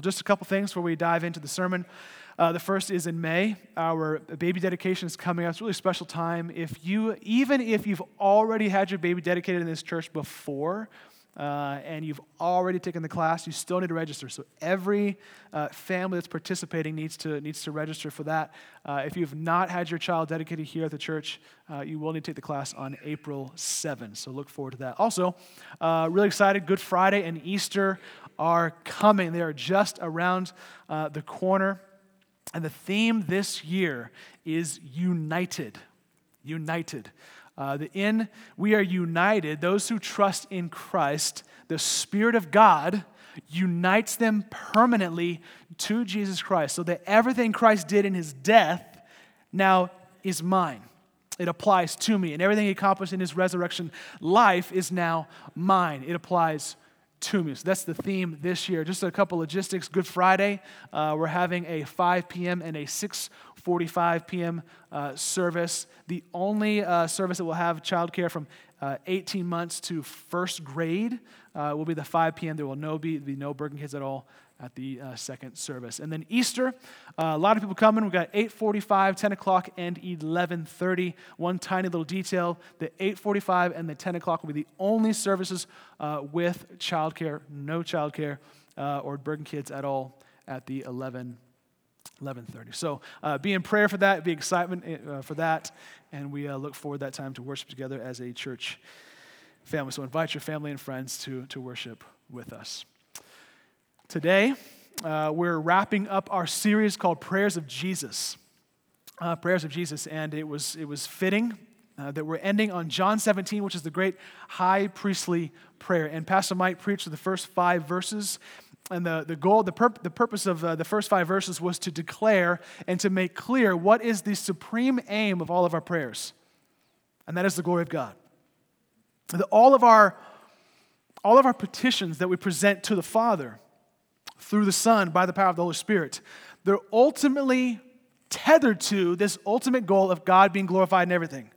Well, just a couple things before we dive into the sermon. Uh, the first is in May. Our baby dedication is coming up. It's a really special time. If you, even if you've already had your baby dedicated in this church before, uh, and you've already taken the class, you still need to register. So every uh, family that's participating needs to, needs to register for that. Uh, if you've not had your child dedicated here at the church, uh, you will need to take the class on April 7. So look forward to that. Also, uh, really excited, Good Friday and Easter are coming. They are just around uh, the corner. And the theme this year is united. United. Uh, the in we are united, those who trust in Christ, the Spirit of God unites them permanently to Jesus Christ, so that everything Christ did in his death now is mine. It applies to me, and everything he accomplished in his resurrection life is now mine. It applies to me. So that's the theme this year. Just a couple logistics. Good Friday, uh, we're having a 5 p.m. and a 6:45 p.m. Uh, service. The only uh, service that will have childcare from uh, 18 months to first grade uh, will be the 5 p.m. There will no be, be no Bergen kids at all at the uh, second service. And then Easter, uh, a lot of people coming. We've got 8:45, 10 o'clock, and 11:30. One tiny little detail: the 8:45 and the 10 o'clock will be the only services with childcare, no childcare or Bergen kids at all at the 11. 11:30. So uh, be in prayer for that, be excitement uh, for that, and we look forward that time to worship together as a church family. So invite your family and friends to, to worship with us. Today, uh, we're wrapping up our series called Prayers of Jesus. Uh, Prayers of Jesus, and it was, it was fitting uh, that we're ending on John 17, which is the great high priestly prayer. And Pastor Mike preached the first five verses. And the, the goal, the, pur- the purpose of uh, the first five verses was to declare and to make clear what is the supreme aim of all of our prayers. And that is the glory of God. That all of our, all of our petitions that we present to the Father, through the Son by the power of the Holy Spirit. They're ultimately tethered to this ultimate goal of God being glorified in everything.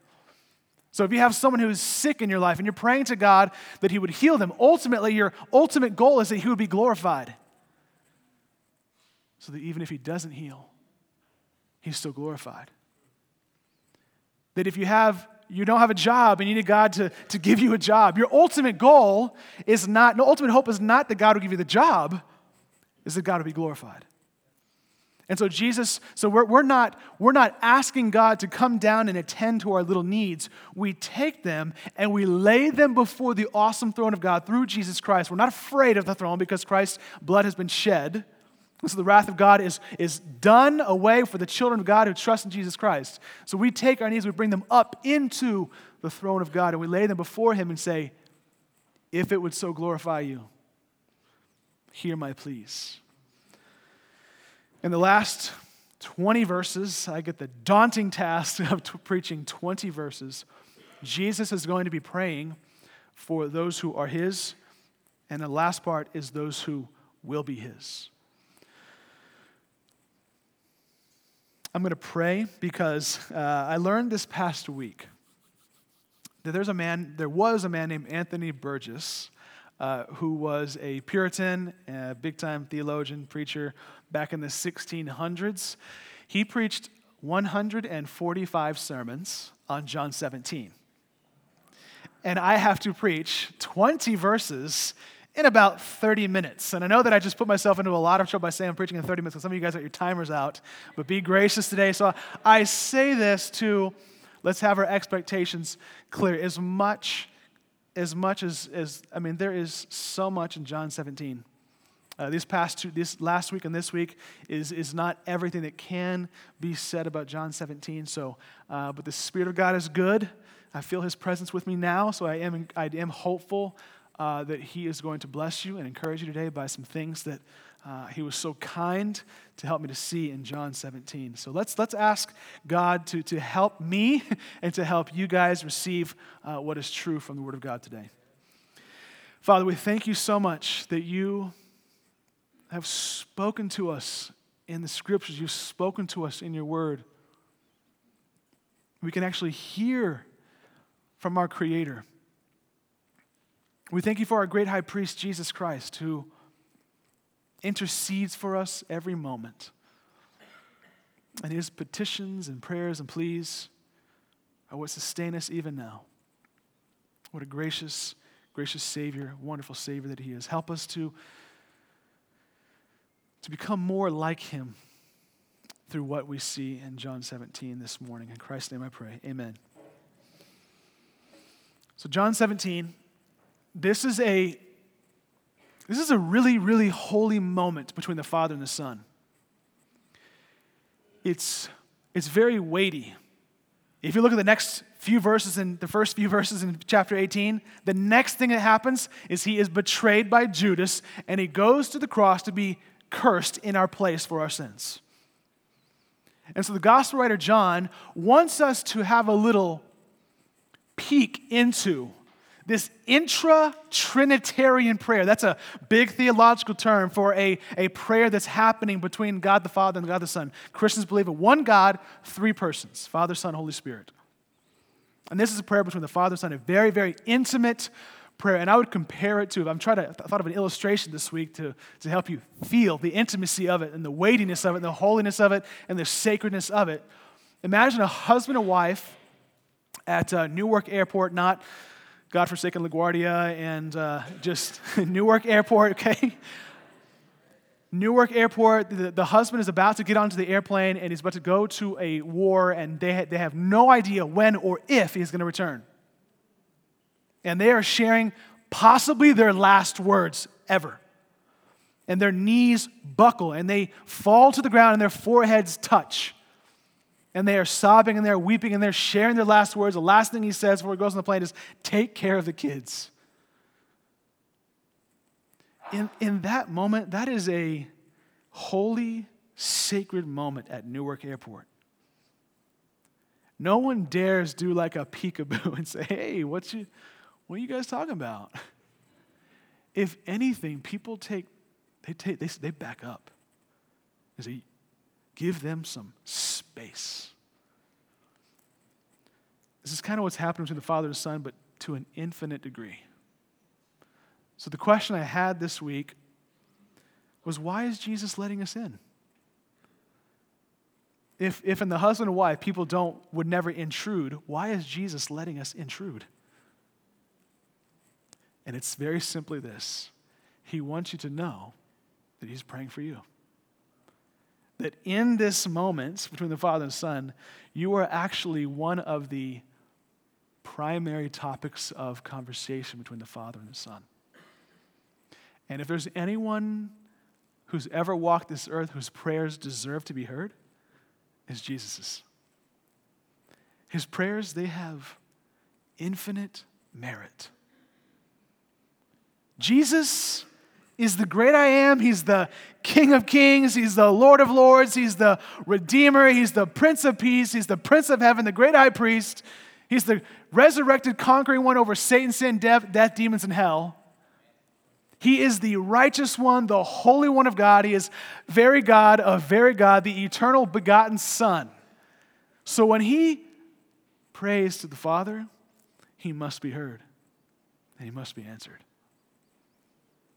So if you have someone who's sick in your life and you're praying to God that He would heal them, ultimately your ultimate goal is that He would be glorified. So that even if He doesn't heal, He's still glorified. That if you have you don't have a job and you need God to, to give you a job. Your ultimate goal is not, no ultimate hope is not that God will give you the job, is that God will be glorified. And so Jesus, so we're, we're, not, we're not asking God to come down and attend to our little needs. We take them and we lay them before the awesome throne of God through Jesus Christ. We're not afraid of the throne because Christ's blood has been shed. So the wrath of God is, is done away for the children of God who trust in Jesus Christ. So we take our needs, we bring them up into the throne of God, and we lay them before Him and say, If it would so glorify you, Hear my pleas. In the last 20 verses, I get the daunting task of t- preaching 20 verses. Jesus is going to be praying for those who are his, and the last part is those who will be his. I'm going to pray because uh, I learned this past week that there's a man, there was a man named Anthony Burgess uh, who was a Puritan, a big time theologian, preacher back in the 1600s. He preached 145 sermons on John 17. And I have to preach 20 verses in about 30 minutes. And I know that I just put myself into a lot of trouble by saying I'm preaching in 30 minutes, because some of you guys got your timers out, but be gracious today. So I say this to let's have our expectations clear. As much as much as, as I mean, there is so much in John 17. Uh, this past two, this last week and this week is, is not everything that can be said about John 17. So, uh, but the Spirit of God is good. I feel His presence with me now, so I am, I am hopeful uh, that He is going to bless you and encourage you today by some things that uh, he was so kind to help me to see in John 17. So let's, let's ask God to, to help me and to help you guys receive uh, what is true from the Word of God today. Father, we thank you so much that you have spoken to us in the scriptures, you've spoken to us in your Word. We can actually hear from our Creator. We thank you for our great high priest, Jesus Christ, who intercedes for us every moment. And his petitions and prayers and pleas are what sustain us even now. What a gracious, gracious Savior, wonderful Savior that he is. Help us to, to become more like him through what we see in John 17 this morning. In Christ's name I pray. Amen. So, John 17, this is a this is a really, really holy moment between the Father and the Son. It's, it's very weighty. If you look at the next few verses in the first few verses in chapter 18, the next thing that happens is he is betrayed by Judas and he goes to the cross to be cursed in our place for our sins. And so the gospel writer John wants us to have a little peek into this intra Trinitarian prayer. That's a big theological term for a, a prayer that's happening between God the Father and God the Son. Christians believe in one God, three persons Father, Son, Holy Spirit. And this is a prayer between the Father and Son, a very, very intimate prayer. And I would compare it to, I'm trying to, I thought of an illustration this week to, to help you feel the intimacy of it and the weightiness of it and the holiness of it and the sacredness of it. Imagine a husband and wife at uh, Newark Airport, not godforsaken LaGuardia and uh, just Newark Airport, okay? Newark Airport, the, the, husband is about to get onto the airplane and he's about to go to a war, and they, ha- they have no idea when or if he's going to return. And they are sharing possibly their last words ever. And their knees buckle and they fall to the ground and their foreheads touch and they are sobbing and they're weeping and they're sharing their last words. The last thing he says before he goes on the plane is, Take care of the kids. In, in that moment, that is a holy, sacred moment at Newark Airport. No one dares do like a peekaboo and say, Hey, what's you, what are you guys talking about? If anything, people take, they, take, they, they back up. They say, Give them some space. This is kind of what's happening between the Father and Son, but to an infinite degree. So the question I had this week was why is Jesus letting us in? If, if in the husband and wife people don't would never intrude, why is Jesus letting us intrude? And it's very simply this. He wants you to know that he's praying for you that in this moment between the Father and Son, you are actually one of the primary topics of conversation between the Father and the Son. And if there's anyone who's ever walked this earth whose prayers deserve to be heard, is Jesus's. His prayers, they have infinite merit. Jesus is the great I am. He's the King of kings. He's the Lord of lords. He's the Redeemer. He's the Prince of peace. He's the Prince of heaven, the great high priest. He's the resurrected, conquering one over Satan, sin, death, death, demons, and hell. He is the righteous one, the holy one of God. He is very God of very God, the eternal begotten Son. So when he prays to the Father, he must be heard and he must be answered.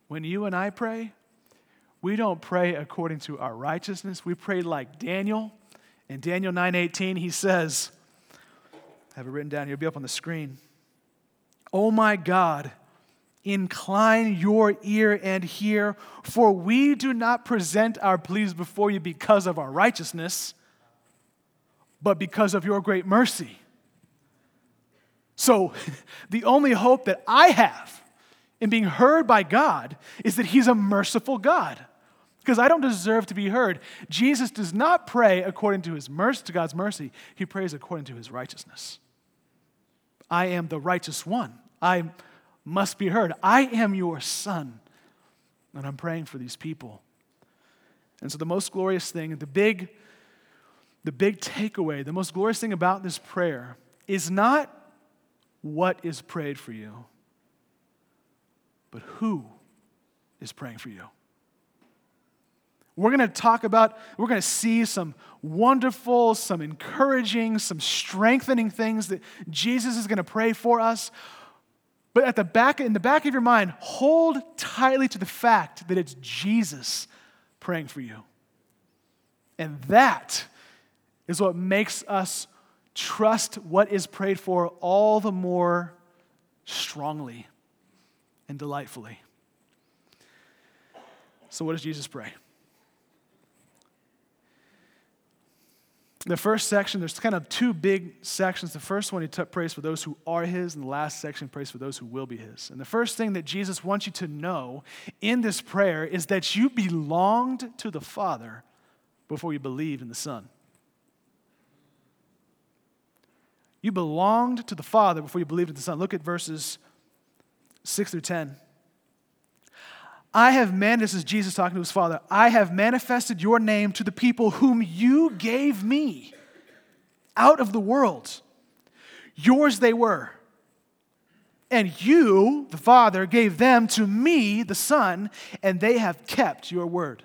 When you and I pray, we don't pray according to our righteousness. We pray like Daniel. In Daniel 9:18, he says, I have it written down here, it'll be up on the screen. Oh my God, incline your ear and hear, for we do not present our pleas before you because of our righteousness, but because of your great mercy. So, the only hope that I have in being heard by God is that He's a merciful God. Because I don't deserve to be heard. Jesus does not pray according to his mercy, to God's mercy. He prays according to his righteousness. I am the righteous one. I must be heard. I am your son. And I'm praying for these people. And so the most glorious thing, the big, the big takeaway, the most glorious thing about this prayer is not what is prayed for you but who is praying for you? We're going to talk about, we're going to see some wonderful, some encouraging, some strengthening things that Jesus is going to pray for us. But at the back, in the back of your mind, hold tightly to the fact that it's Jesus praying for you. And that is what makes us trust what is prayed for all the more strongly and delightfully. So, what does Jesus pray? The first section, there's kind of two big sections. The first one, he t- prays for those who are his, and the last section prays for those who will be his. And the first thing that Jesus wants you to know in this prayer is that you belonged to the Father before you believed in the Son. You belonged to the Father before you believed in the Son. Look at verses 6 through 10. I have man, this is Jesus talking to his Father, I have manifested your name to the people whom you gave me out of the world. Yours they were. And you, the Father, gave them to me, the Son, and they have kept your word.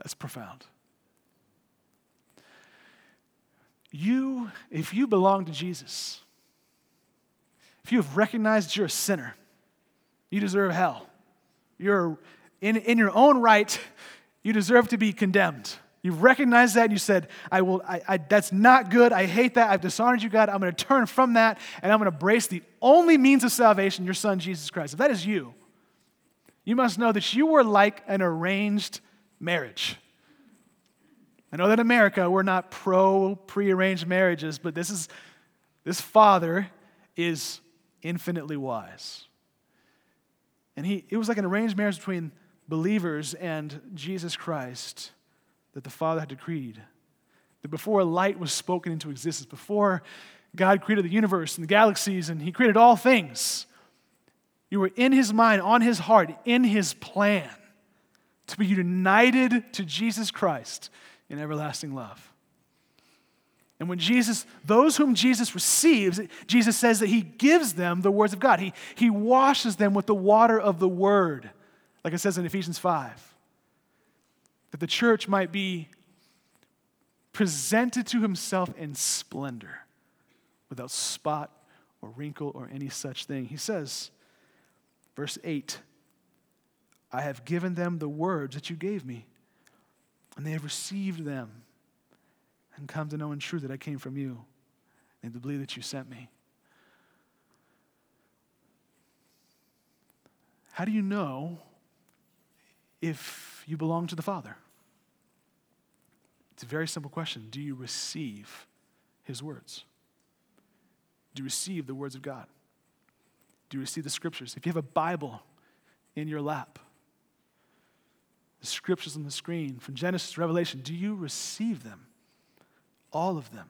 That's profound. You, if you belong to Jesus, if you have recognized you're a sinner, you deserve hell. You're in, in your own right, you deserve to be condemned. You've recognized that and you said, I will, I, I, that's not good. I hate that. I've dishonored you, God. I'm going to turn from that and I'm going to embrace the only means of salvation, your son, Jesus Christ. If that is you, you must know that you were like an arranged marriage. I know that in America we're not pro prearranged marriages, but this is this father is infinitely wise. And he it was like an arranged marriage between believers and Jesus Christ that the Father had decreed. That before light was spoken into existence, before God created the universe and the galaxies and he created all things, you were in his mind, on his heart, in his plan to be united to Jesus Christ in everlasting love. And when Jesus, those whom Jesus receives, Jesus says that he gives them the words of God. He, he washes them with the water of the word, like it says in Ephesians 5. That the church might be presented to himself in splendor, without spot or wrinkle or any such thing. He says, verse 8, I have given them the words that you gave me, and they have received them and come to know in truth that I came from you and to believe that you sent me. How do you know if you belong to the Father? It's a very simple question. Do you receive His words? Do you receive the words of God? Do you receive the scriptures? If you have a Bible in your lap, the scriptures on the screen from Genesis to Revelation, do you receive them? All of them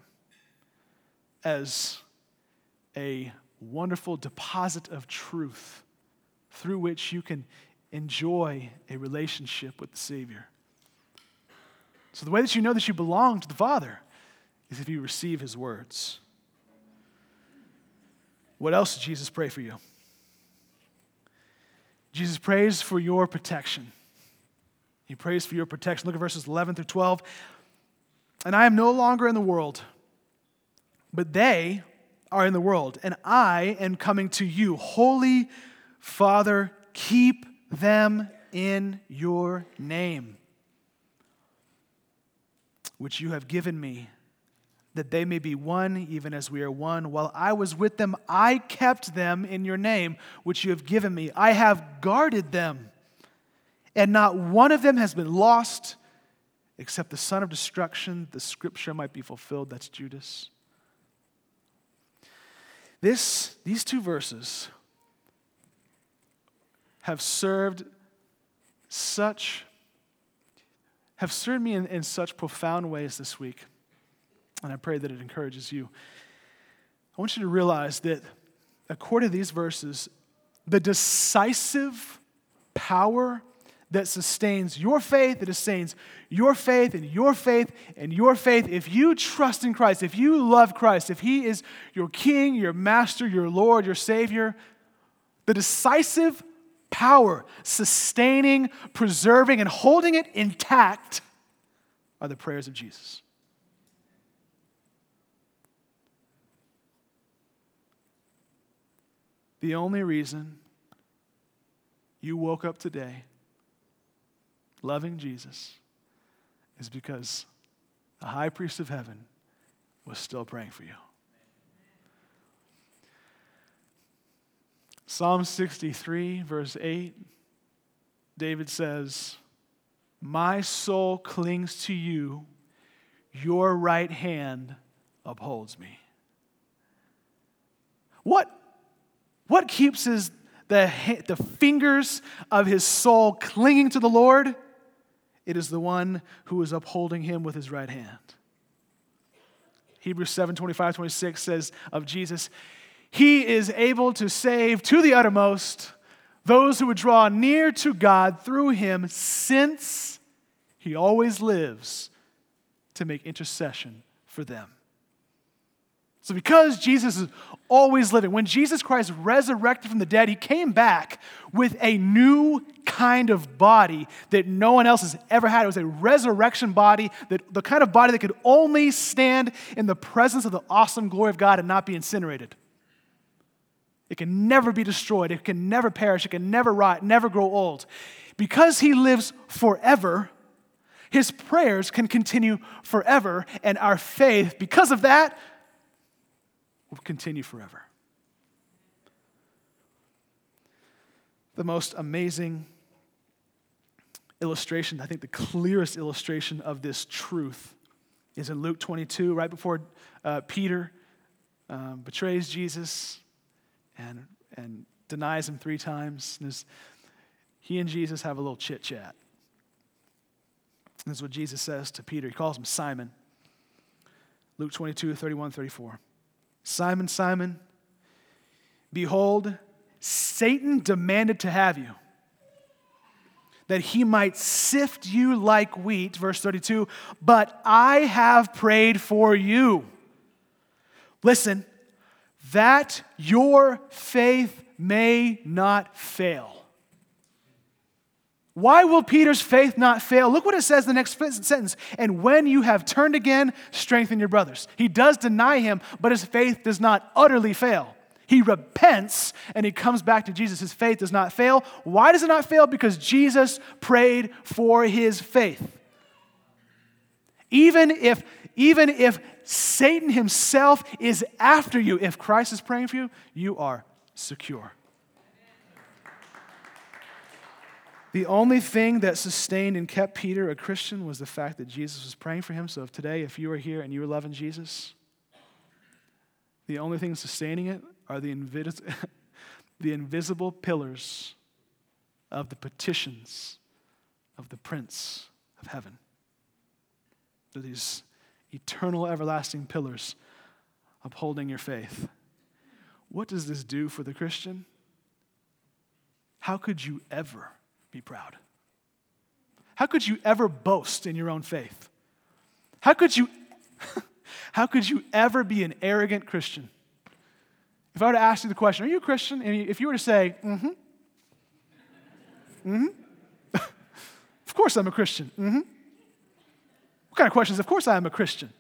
as a wonderful deposit of truth through which you can enjoy a relationship with the Savior. So, the way that you know that you belong to the Father is if you receive His words. What else did Jesus pray for you? Jesus prays for your protection. He prays for your protection. Look at verses 11 through 12. And I am no longer in the world, but they are in the world, and I am coming to you. Holy Father, keep them in your name, which you have given me, that they may be one, even as we are one. While I was with them, I kept them in your name, which you have given me. I have guarded them and not one of them has been lost except the son of destruction, the scripture might be fulfilled. That's Judas. This, these two verses have served such have served me in, in such profound ways this week. And I pray that it encourages you. I want you to realize that according to these verses, the decisive power that sustains your faith, that sustains your faith and your faith and your faith. If you trust in Christ, if you love Christ, if He is your King, your Master, your Lord, your Savior, the decisive power sustaining, preserving, and holding it intact are the prayers of Jesus. The only reason you woke up today loving Jesus is because the high priest of heaven was still praying for you. Psalm 63, verse 8, David says, My soul clings to you, your right hand upholds me. What, what keeps his, the, the fingers of his soul clinging to the Lord? It is the one who is upholding him with his right hand. Hebrews 7 25, 26 says of Jesus, He is able to save to the uttermost those who would draw near to God through him, since he always lives to make intercession for them. So, because Jesus is always living, when Jesus Christ resurrected from the dead, he came back with a new kind of body that no one else has ever had. It was a resurrection body, that, the kind of body that could only stand in the presence of the awesome glory of God and not be incinerated. It can never be destroyed, it can never perish, it can never rot, never grow old. Because he lives forever, his prayers can continue forever, and our faith, because of that, will continue forever. The most amazing illustration, I think the clearest illustration of this truth is in Luke 22, right before uh, Peter um, betrays Jesus and, and denies him three times. he and Jesus have a little chit chat. This is what Jesus says to Peter. He calls him Simon. Luke 22, 31, 34. Simon, Simon, behold, Satan demanded to have you, that he might sift you like wheat, verse 32, but I have prayed for you. Listen, that your faith may not fail. Why will Peter's faith not fail? Look what it says the next sentence. And when you have turned again, strengthen your brothers. He does deny him, but his faith does not utterly fail. He repents and he comes back to Jesus. His faith does not fail. Why does it not fail? Because Jesus prayed for his faith. Even if, even if Satan himself is after you, if Christ is praying for you, you are secure. The only thing that sustained and kept Peter a Christian was the fact that Jesus was praying for him. So if today, if you are here and you are loving Jesus, the only thing sustaining it are the, the invisible pillars of the petitions of the Prince of Heaven. They're these eternal, everlasting pillars upholding your faith. What does this do for the Christian? How could you ever? Be proud? How could you ever boast in your own faith? How could you, how could you ever be an arrogant Christian? If I were to ask you the question, are you a Christian? And if you were to say, mm-hmm, mm-hmm, of course I'm a Christian, mm-hmm. What kind of questions? Of course I am a Christian.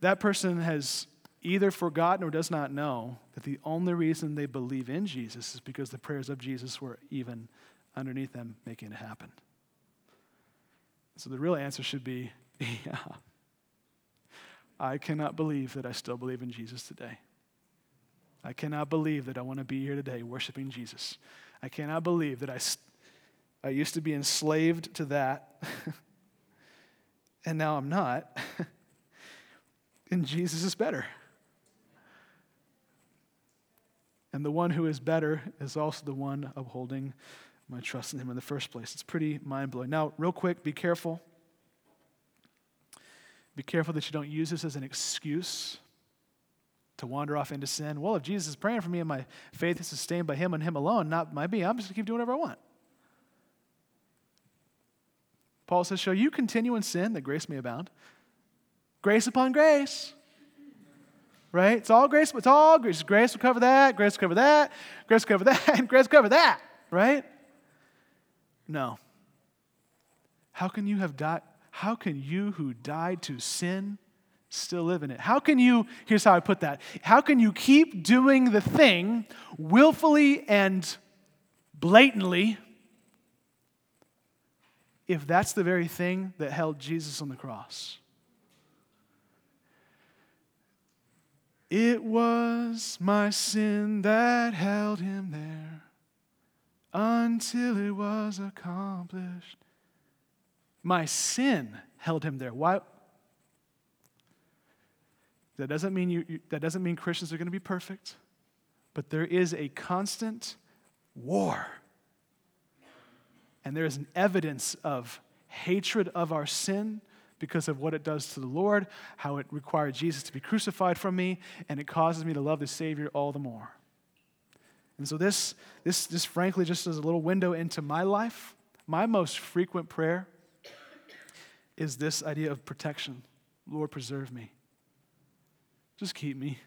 That person has either forgotten or does not know that the only reason they believe in Jesus is because the prayers of Jesus were even underneath them making it happen. So the real answer should be yeah. I cannot believe that I still believe in Jesus today. I cannot believe that I want to be here today worshiping Jesus. I cannot believe that I, I used to be enslaved to that, and now I'm not. and Jesus is better. And the one who is better is also the one upholding my trust in him in the first place. It's pretty mind blowing. Now, real quick, be careful. Be careful that you don't use this as an excuse to wander off into sin. Well, if Jesus is praying for me and my faith is sustained by him and him alone, not by me, I'm just going to keep doing whatever I want. Paul says, Shall you continue in sin that grace may abound? Grace upon grace. Right? It's all grace, it's all grace. Grace will cover that, grace will cover that, grace will cover that, and grace will cover that. Right? No. How can you have died? How can you who died to sin still live in it? How can you, here's how I put that. How can you keep doing the thing willfully and blatantly if that's the very thing that held Jesus on the cross? It was my sin that held him there until it was accomplished. My sin held him there. Why? That doesn't mean, you, you that doesn't mean Christians are going to be perfect, but there is a constant war. And there is an evidence of hatred of our sin because of what it does to the Lord, how it required Jesus to be crucified for me, and it causes me to love the Savior all the more. And so, this, this, this frankly, just as a little window into my life, my most frequent prayer is this idea of protection Lord, preserve me. Just keep me.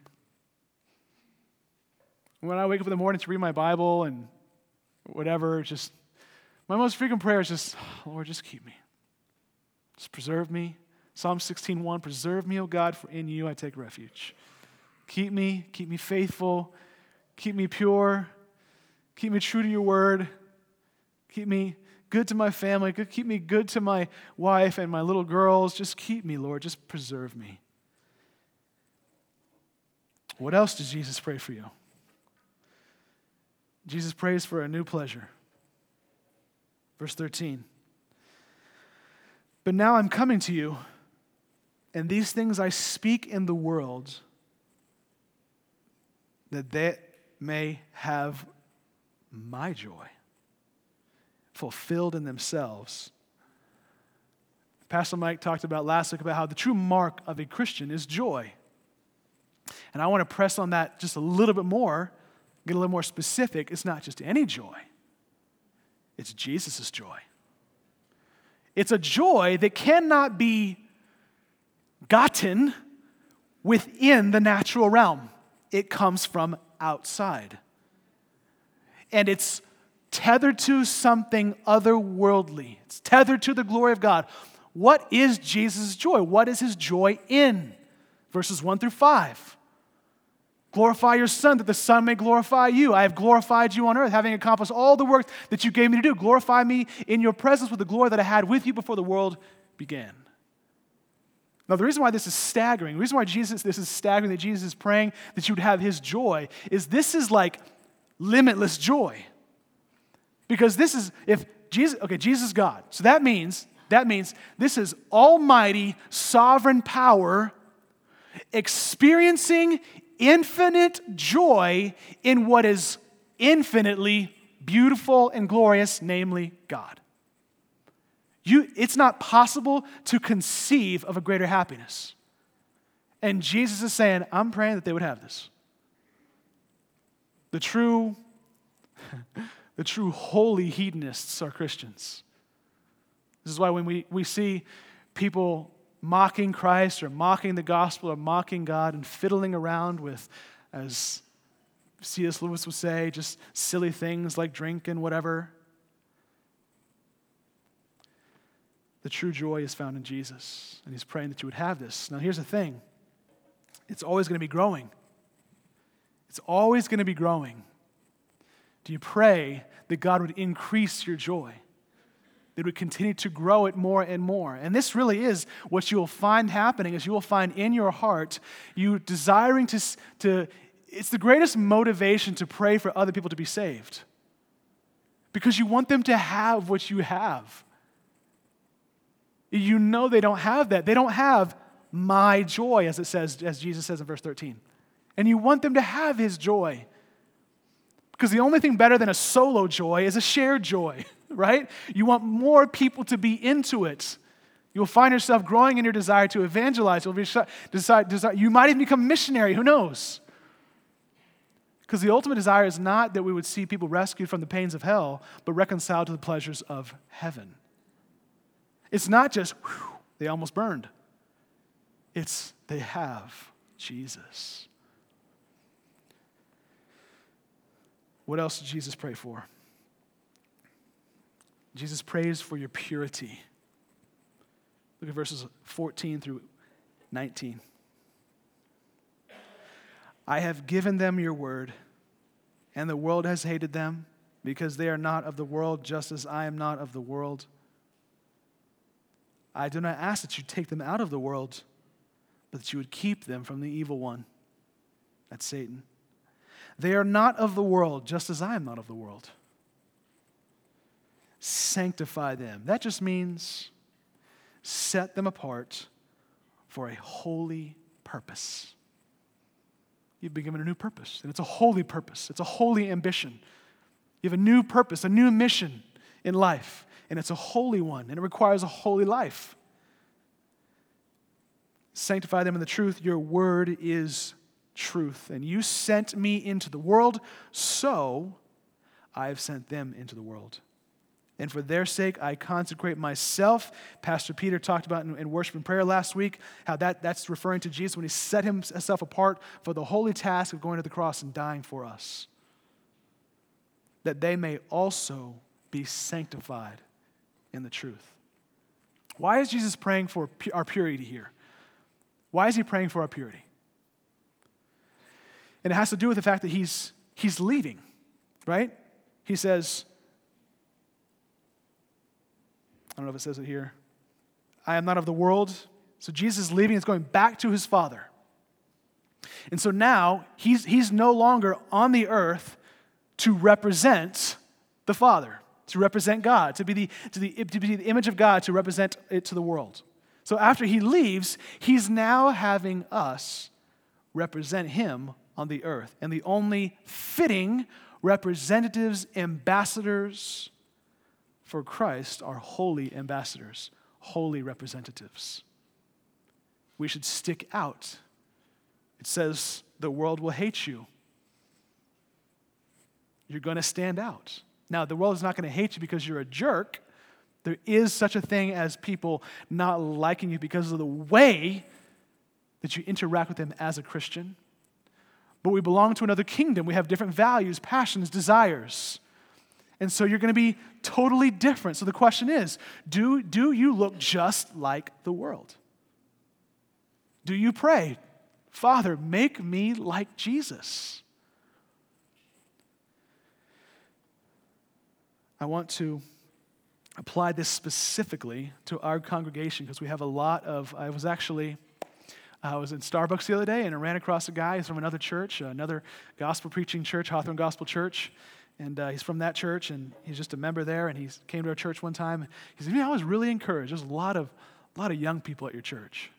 When I wake up in the morning to read my Bible and whatever, just my most frequent prayer is just, Lord, just keep me. Just preserve me. Psalm 16:1, preserve me, O God, for in you I take refuge. Keep me, keep me faithful, keep me pure, keep me true to your word, keep me good to my family, keep me good to my wife and my little girls. Just keep me, Lord. Just preserve me. What else does Jesus pray for you? Jesus prays for a new pleasure. Verse 13. But now I'm coming to you, and these things I speak in the world, that they may have my joy fulfilled in themselves. Pastor Mike talked about last week about how the true mark of a Christian is joy. And I want to press on that just a little bit more, get a little more specific. It's not just any joy, it's Jesus' joy. It's a joy that cannot be gotten within the natural realm, it comes from outside. And it's tethered to something otherworldly, it's tethered to the glory of God. What is Jesus' joy? What is his joy in? Verses 1 through 5. Glorify your Son, that the Son may glorify you. I have glorified you on earth, having accomplished all the work that you gave me to do. Glorify me in your presence with the glory that I had with you before the world began. Now, the reason why this is staggering, the reason why Jesus, this is staggering that Jesus is praying that you would have his joy, is this is like limitless joy. Because this is, if Jesus, okay, Jesus is God. So that means, that means this is almighty, sovereign power experiencing infinite joy in what is infinitely beautiful and glorious, namely God. You, it's not possible to conceive of a greater happiness. And Jesus is saying, I'm praying that they would have this. The true, the true holy hedonists are Christians. This is why when we, we see people mocking Christ or mocking the gospel or mocking God and fiddling around with, as C.S. Lewis would say, just silly things like drink and whatever. The true joy is found in Jesus, and he's praying that you would have this. Now, here's the thing it's always going to be growing. It's always going to be growing. Do you pray that God would increase your joy? That would continue to grow it more and more. And this really is what you will find happening is you will find in your heart you desiring to, to it's the greatest motivation to pray for other people to be saved. Because you want them to have what you have. You know they don't have that. They don't have my joy, as it says, as Jesus says in verse 13. And you want them to have his joy. Because the only thing better than a solo joy is a shared joy. right? You want more people to be into it. You'll find yourself growing in your desire to evangelize. You'll be decide, you might even become missionary, who knows? Because the ultimate desire is not that we would see people rescued from the pains of hell, but reconciled to the pleasures of heaven. It's not just, whew, they almost burned. It's they have Jesus. What else did Jesus pray for? Jesus prays for your purity. Look at verses 14 through 19. I have given them your word, and the world has hated them because they are not of the world, just as I am not of the world. I do not ask that you take them out of the world, but that you would keep them from the evil one. That's Satan. They are not of the world, just as I am not of the world. Sanctify them. That just means set them apart for a holy purpose. You've been given a new purpose, and it's a holy purpose, it's a holy ambition. You have a new purpose, a new mission in life, and it's a holy one, and it requires a holy life. Sanctify them in the truth. Your word is truth. And you sent me into the world, so I have sent them into the world. And for their sake, I consecrate myself. Pastor Peter talked about in, in, worship and prayer last week how that, that's referring to Jesus when he set himself apart for the holy task of going to the cross and dying for us. That they may also be sanctified in the truth. Why is Jesus praying for our purity here? Why is he praying for our purity? And it has to do with the fact that he's, he's leaving, right? He says, I don't know if it says it here. I am not of the world. So Jesus is leaving, he's going back to his Father. And so now he's, he's no longer on the earth to represent the Father, to represent God, to be, the, to, the, to be the image of God, to represent it to the world. So after he leaves, he's now having us represent him on the earth. And the only fitting representatives, ambassadors for Christ are holy ambassadors, holy representatives. We should stick out. It says, the world will hate you. You're going to stand out. Now, the world is not going to hate you because you're a jerk. There is such a thing as people not liking you because of the way that you interact with them as a Christian but we belong to another kingdom. We have different values, passions, desires. And so you're going to be totally different. So the question is do, do you look just like the world? Do you pray, Father, make me like Jesus? I want to apply this specifically to our congregation because we have a lot of, I was actually I was in Starbucks the other day and I ran across a guy. From another church, another gospel preaching church, Hawthorne Gospel Church. And uh, he's from that church and he's just a member there. And he came to our church one time. He said, "Yeah, I was really encouraged. There's a lot of, a lot of young people at your church.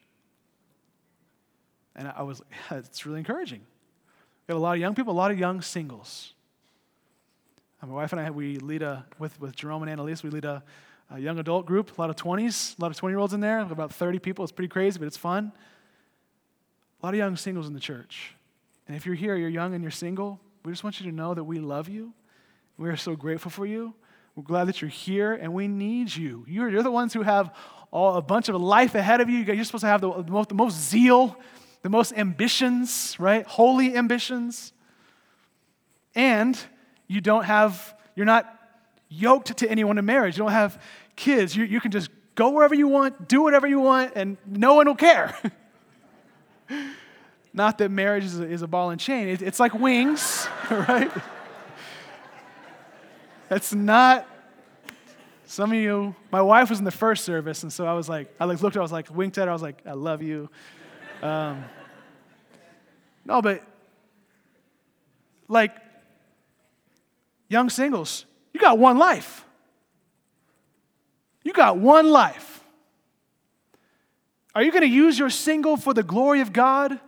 And I was, yeah, it's really encouraging. We got a lot of young people, a lot of young singles. And my wife and I, we lead a, with, with Jerome and Annalise, we lead a, a young adult group, a lot of 20s, a lot of 20 year olds in there, about 30 people. It's pretty crazy, but it's fun. A lot of young singles in the church. And if you're here, you're young and you're single, we just want you to know that we love you. We are so grateful for you. We're glad that you're here and we need you. You're, you're the ones who have all, a bunch of life ahead of you. You're supposed to have the, the, most, the most zeal, the most ambitions, right? Holy ambitions. And you don't have, you're not yoked to anyone in marriage. You don't have kids. You, you can just go wherever you want, do whatever you want, and no one will care. Not that marriage is a, is a ball and chain, it, it's like wings, right? That's not. Some of you, my wife was in the first service, and so I was like, I like looked at her, I was like, winked at her, I was like, I love you. Um, no, but like young singles, you got one life. You got one life. Are you going to use your single for the glory of God?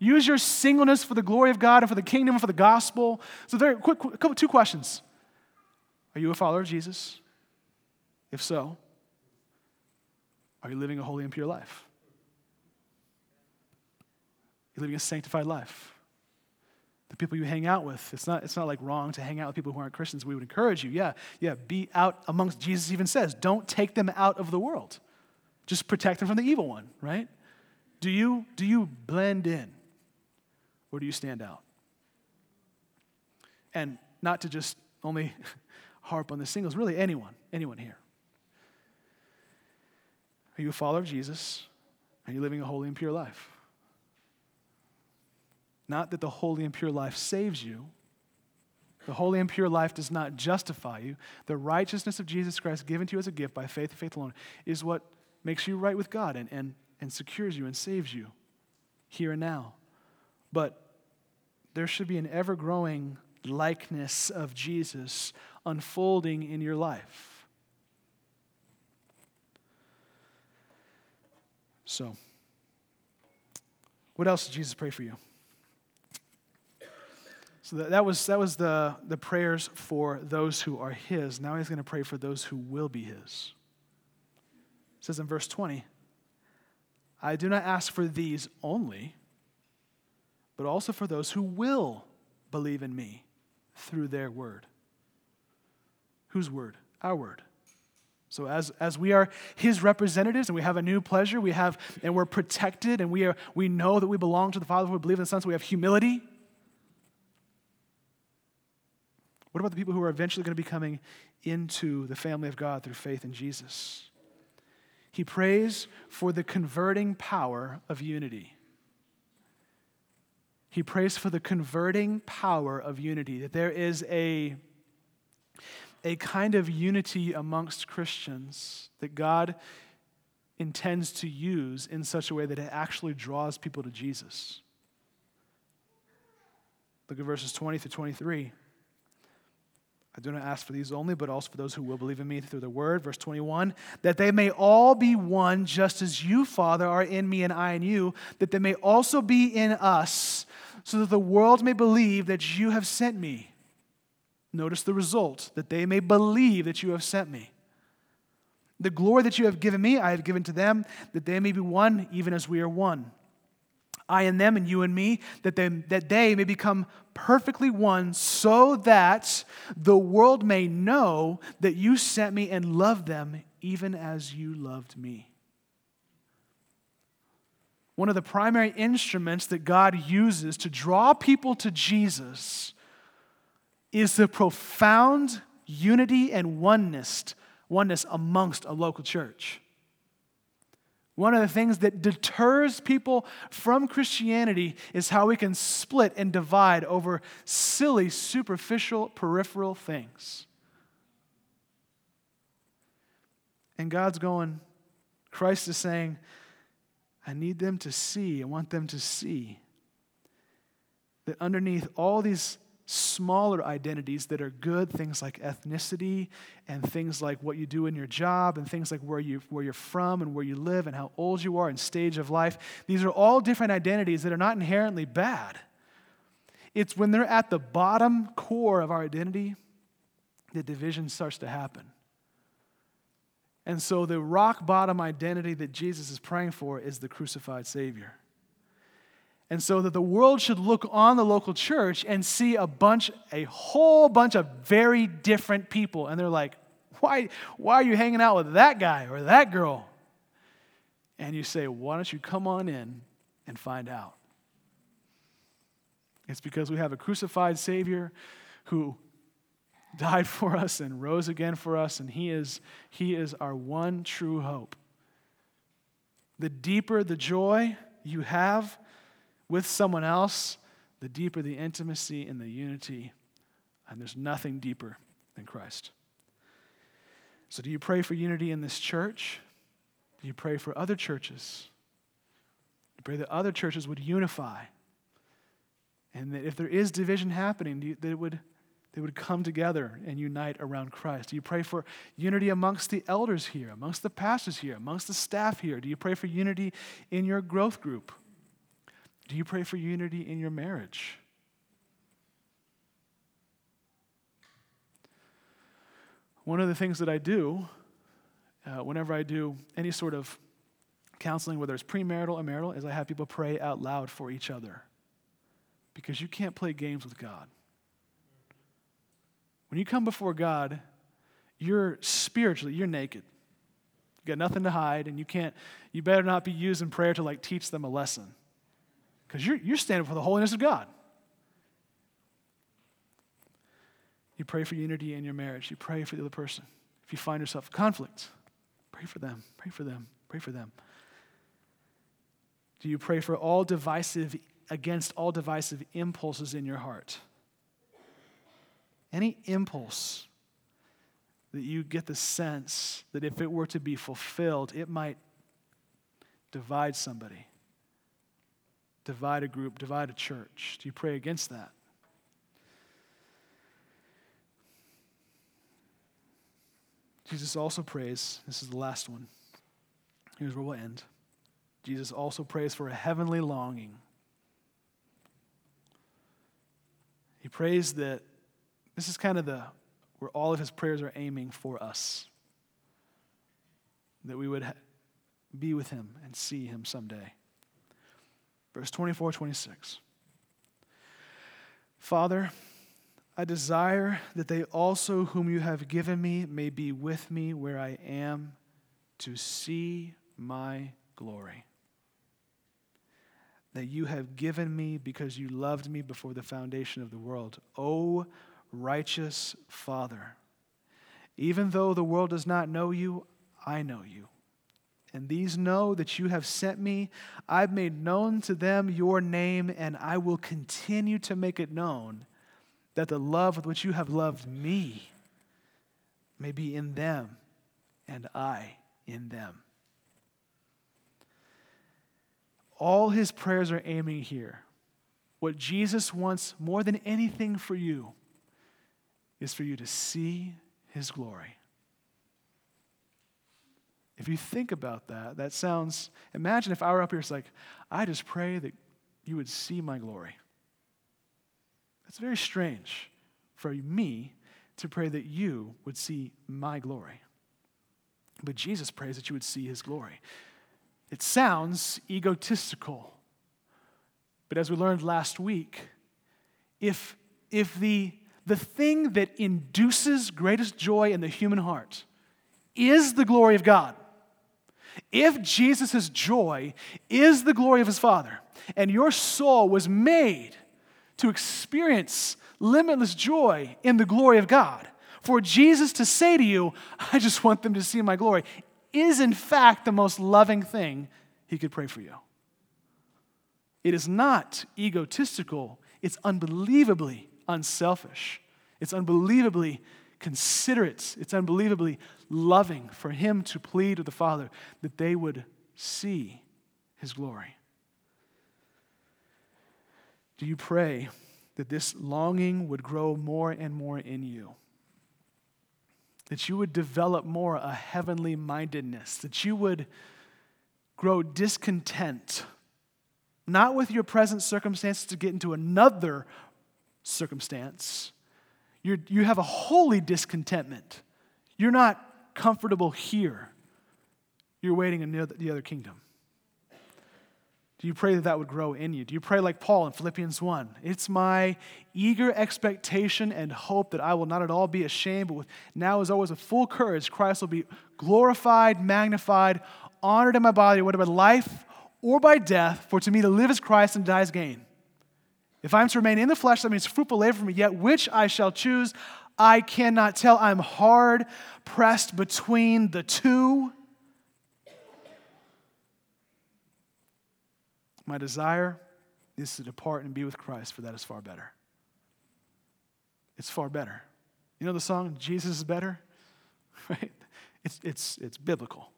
Use your singleness for the glory of God and for the kingdom and for the gospel. So, there, quick, quick couple, two questions. Are you a follower of Jesus? If so, are you living a holy and pure life? You're you living a sanctified life? the people you hang out with. It's not, it's not like wrong to hang out with people who aren't Christians. We would encourage you. Yeah, yeah, be out amongst, Jesus even says, don't take them out of the world. Just protect them from the evil one, right? Do you, do you blend in or do you stand out? And not to just only harp on the singles, really anyone, anyone here. Are you a follower of Jesus? Are you living a holy and pure life? Not that the holy and pure life saves you. The holy and pure life does not justify you. The righteousness of Jesus Christ given to you as a gift by faith and faith alone is what makes you right with God and, and, and secures you and saves you here and now. But there should be an ever growing likeness of Jesus unfolding in your life. So, what else did Jesus pray for you? So that, was, that was the, the prayers for those who are his. Now he's going to pray for those who will be his. It says in verse 20, I do not ask for these only, but also for those who will believe in me through their word. Whose word? Our word. So as, as we are his representatives and we have a new pleasure, we have and we're protected and we are we know that we belong to the Father, we believe in the Son, so we have humility. What about the people who are eventually going to be coming into the family of God through faith in Jesus? He prays for the converting power of unity. He prays for the converting power of unity, that there is a, a kind of unity amongst Christians that God intends to use in such a way that it actually draws people to Jesus. Look at verses 20 through 23. I do not ask for these only, but also for those who will believe in me through the word. Verse 21 that they may all be one, just as you, Father, are in me and I in you, that they may also be in us, so that the world may believe that you have sent me. Notice the result that they may believe that you have sent me. The glory that you have given me, I have given to them, that they may be one, even as we are one. I and them and you and me, that they, that they may become perfectly one, so that the world may know that you sent me and loved them even as you loved me. One of the primary instruments that God uses to draw people to Jesus is the profound unity and oneness, oneness amongst a local church. One of the things that deters people from Christianity is how we can split and divide over silly, superficial, peripheral things. And God's going, Christ is saying, I need them to see, I want them to see that underneath all these smaller identities that are good, things like ethnicity and things like what you do in your job and things like where, you, where you're from and where you live and how old you are and stage of life. These are all different identities that are not inherently bad. It's when they're at the bottom core of our identity that division starts to happen. And so the rock bottom identity that Jesus is praying for is the crucified Savior. And so that the world should look on the local church and see a bunch, a whole bunch of very different people. And they're like, why, why are you hanging out with that guy or that girl? And you say, why don't you come on in and find out? It's because we have a crucified Savior who died for us and rose again for us, and He is, he is our one true hope. The deeper the joy you have, with someone else, the deeper the intimacy and the unity. And there's nothing deeper than Christ. So, do you pray for unity in this church? Do you pray for other churches? Do you pray that other churches would unify? And that if there is division happening, you, that it would, they would come together and unite around Christ? Do you pray for unity amongst the elders here, amongst the pastors here, amongst the staff here? Do you pray for unity in your growth group? Do you pray for unity in your marriage? One of the things that I do uh, whenever I do any sort of counseling, whether it's premarital or marital, is I have people pray out loud for each other. because you can't play games with God. When you come before God, you're spiritually, you're naked. You got nothing to hide, and you can't, you better not be using prayer to like teach them a lesson. Because you're, you're standing for the holiness of God. You pray for unity in your marriage. You pray for the other person. If you find yourself in conflict, pray for them. Pray for them. Pray for them. Do you pray for all divisive, against all divisive impulses in your heart? Any impulse that you get the sense that if it were to be fulfilled, it might divide somebody, divide a group, divide a church. Do you pray against that? Jesus also prays, this is the last one. Here's where we'll end. Jesus also prays for a heavenly longing. He prays that this is kind of the where all of his prayers are aiming for us. That we would ha- be with him and see him someday. Verse 24, 26. Father, I desire that they also, whom you have given me, may be with me where I am to see my glory. That you have given me because you loved me before the foundation of the world. O righteous Father, even though the world does not know you, I know you. And these know that you have sent me. I've made known to them your name, and I will continue to make it known that the love with which you have loved me may be in them and I in them. All his prayers are aiming here. What Jesus wants more than anything for you is for you to see his glory. If you think about that, that sounds, imagine if I were up here, it's like, I just pray that you would see my glory. That's very strange for me to pray that you would see my glory. But Jesus prays that you would see his glory. It sounds egotistical. But as we learned last week, if, if the, the thing that induces greatest joy in the human heart is the glory of God, if Jesus' joy is the glory of his Father, and your soul was made to experience limitless joy in the glory of God, for Jesus to say to you, I just want them to see my glory, is in fact the most loving thing he could pray for you. It is not egotistical, it's unbelievably unselfish. It's unbelievably considerate. It's unbelievably loving for him to plead with the Father that they would see his glory. Do you pray that this longing would grow more and more in you? That you would develop more a heavenly mindedness, that you would grow discontent, not with your present circumstances to get into another circumstance. You're, you have a holy discontentment. You're not comfortable here, you're waiting in the other kingdom. Do you pray that that would grow in you? Do you pray like Paul in Philippians 1? It's my eager expectation and hope that I will not at all be ashamed, but with, now as always with full courage, Christ will be glorified, magnified, honored in my body, whether by life or by death, for to me to live is Christ and die is gain. If I am to remain in the flesh, that means fruitful labor for me, yet which I shall choose, I cannot tell. I'm hard pressed between the two. My desire is to depart and be with Christ, for that is far better. It's far better. You know the song, Jesus is better? Right? It's, it's, it's biblical.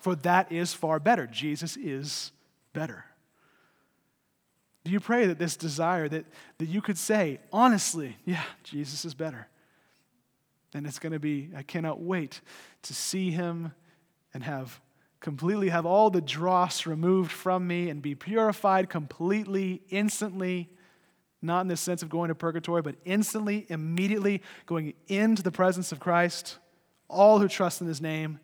For that is far better. Jesus is better. Do you pray that this desire, that, that you could say, honestly, yeah, Jesus is better? And it's going to be, I cannot wait to see him and have completely have all the dross removed from me and be purified completely, instantly, not in the sense of going to purgatory, but instantly, immediately going into the presence of Christ, all who trust in his name.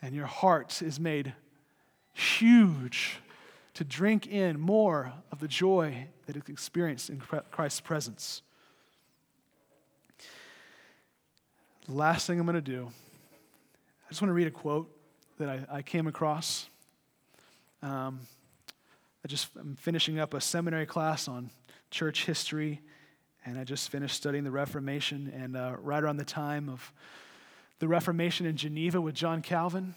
And your heart is made huge to drink in more of the joy that is experienced in Christ's presence. Last thing I'm going to do, I just want to read a quote that I, I came across. Um, I just I'm finishing up a seminary class on church history, and I just finished studying the Reformation. And uh, right around the time of the Reformation in Geneva with John Calvin,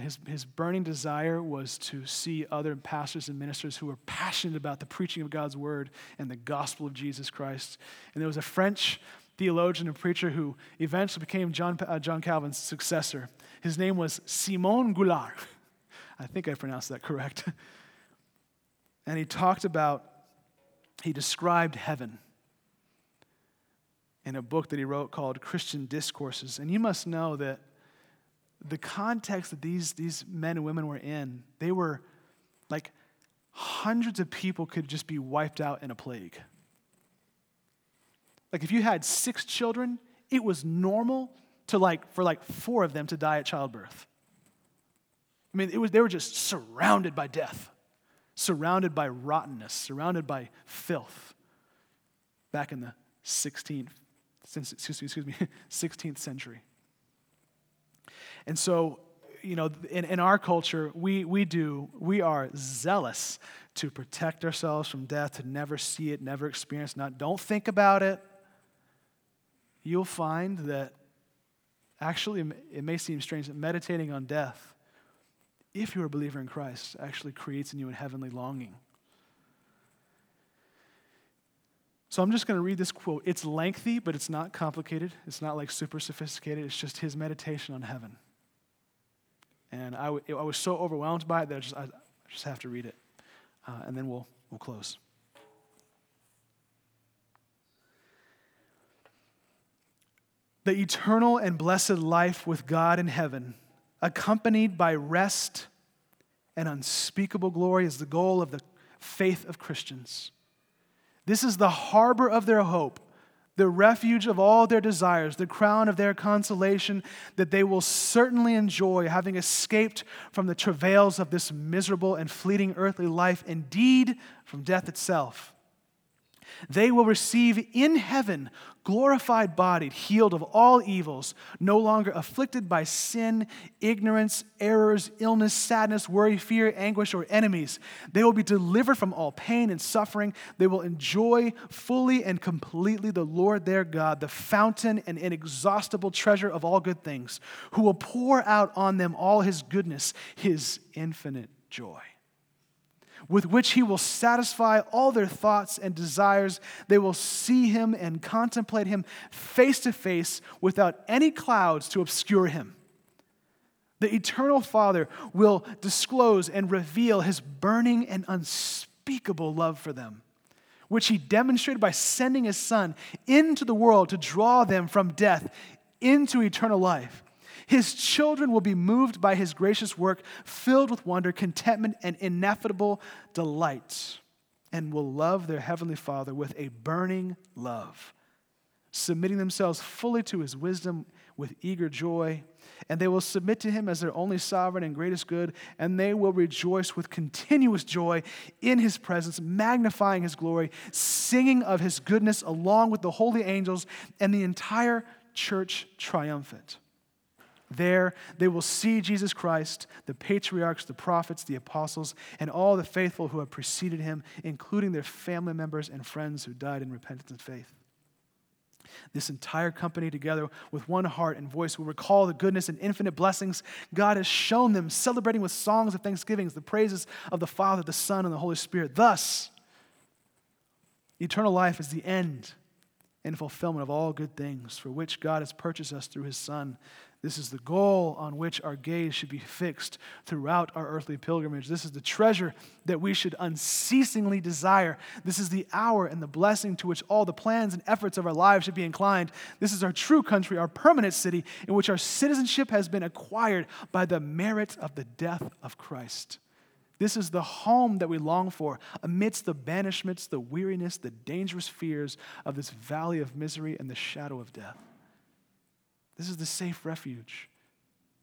his, his burning desire was to see other pastors and ministers who were passionate about the preaching of God's word and the gospel of Jesus Christ. And there was a French theologian and preacher who eventually became John, uh, John Calvin's successor. His name was Simon Goulart. I think I pronounced that correct. and he talked about, he described heaven in a book that he wrote called Christian Discourses. And you must know that the context that these, these men and women were in, they were like hundreds of people could just be wiped out in a plague. Like if you had six children, it was normal to like for like four of them to die at childbirth. I mean, it was, they were just surrounded by death, surrounded by rottenness, surrounded by filth back in the 16th, excuse me, 16th century. And so, you know, in, in our culture, we, we do, we are zealous to protect ourselves from death, to never see it, never experience, not, don't think about it. You'll find that actually, it may seem strange that meditating on death, if you're a believer in Christ, actually creates in you a heavenly longing. So I'm just going to read this quote. It's lengthy, but it's not complicated. It's not like super sophisticated. It's just his meditation on heaven. And I, w- I was so overwhelmed by it that I just, I just have to read it. Uh, and then we'll, we'll close. The eternal and blessed life with God in heaven, accompanied by rest and unspeakable glory, is the goal of the faith of Christians. This is the harbor of their hope the refuge of all their desires, the crown of their consolation that they will certainly enjoy, having escaped from the travails of this miserable and fleeting earthly life, indeed from death itself. They will receive in heaven glorified bodied, healed of all evils, no longer afflicted by sin, ignorance, errors, illness, sadness, worry, fear, anguish, or enemies. They will be delivered from all pain and suffering. They will enjoy fully and completely the Lord their God, the fountain and inexhaustible treasure of all good things, who will pour out on them all his goodness, his infinite joy with which he will satisfy all their thoughts and desires. They will see him and contemplate him face to face without any clouds to obscure him. The eternal Father will disclose and reveal his burning and unspeakable love for them, which he demonstrated by sending his Son into the world to draw them from death into eternal life. His children will be moved by his gracious work, filled with wonder, contentment, and ineffable delight, and will love their heavenly Father with a burning love, submitting themselves fully to his wisdom with eager joy. And they will submit to him as their only sovereign and greatest good, and they will rejoice with continuous joy in his presence, magnifying his glory, singing of his goodness along with the holy angels and the entire church triumphant. There, they will see Jesus Christ, the patriarchs, the prophets, the apostles, and all the faithful who have preceded him, including their family members and friends who died in repentance and faith. This entire company, together with one heart and voice, will recall the goodness and infinite blessings God has shown them, celebrating with songs of thanksgiving the praises of the Father, the Son, and the Holy Spirit. Thus, eternal life is the end and fulfillment of all good things, for which God has purchased us through his Son this is the goal on which our gaze should be fixed throughout our earthly pilgrimage. This is the treasure that we should unceasingly desire. This is the hour and the blessing to which all the plans and efforts of our lives should be inclined. This is our true country, our permanent city, in which our citizenship has been acquired by the merit of the death of Christ. This is the home that we long for amidst the banishments, the weariness, the dangerous fears of this valley of misery and the shadow of death. This is the safe refuge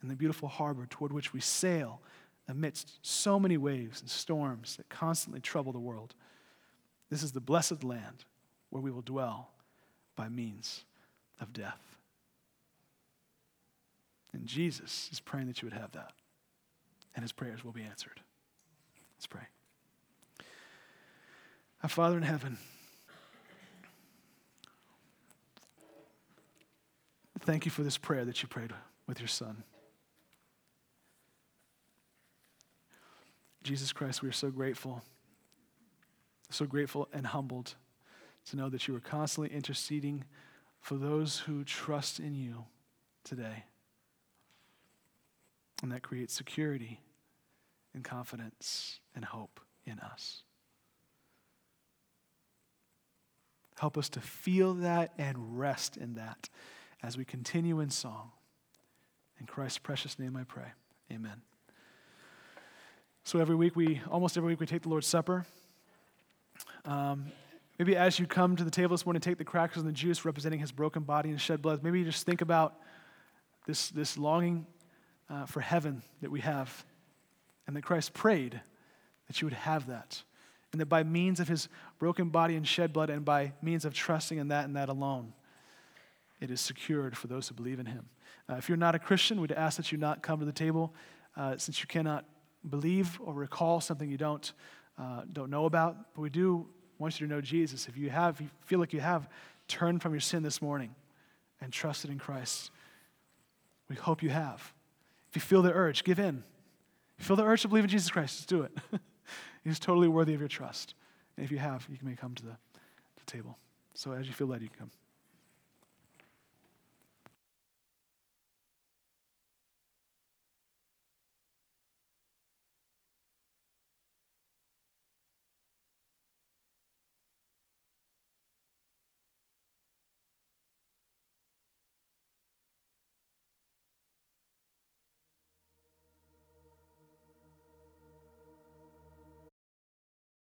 and the beautiful harbor toward which we sail amidst so many waves and storms that constantly trouble the world. This is the blessed land where we will dwell by means of death. And Jesus is praying that you would have that, and his prayers will be answered. Let's pray. Our Father in heaven, thank you for this prayer that you prayed with your Son. Jesus Christ, we are so grateful, so grateful and humbled to know that you are constantly interceding for those who trust in you today. And that creates security and confidence and hope in us. Help us to feel that and rest in that as we continue in song. In Christ's precious name I pray. Amen. So every week we, almost every week, we take the Lord's Supper. Um, maybe as you come to the table this morning, take the crackers and the juice representing his broken body and shed blood. Maybe you just think about this, this longing uh, for heaven that we have, and that Christ prayed that you would have that. And that by means of his broken body and shed blood, and by means of trusting in that and that alone, it is secured for those who believe in him. Uh, if you're not a Christian, we'd ask that you not come to the table uh, since you cannot believe or recall something you don't, uh, don't know about. But we do want you to know Jesus. If you have, you feel like you have, turned from your sin this morning and trusted in Christ. We hope you have. If you feel the urge, give in. You feel the urge to believe in Jesus Christ, just do it. He's totally worthy of your trust. And if you have, you may come to the, the table. So as you feel led, you can come.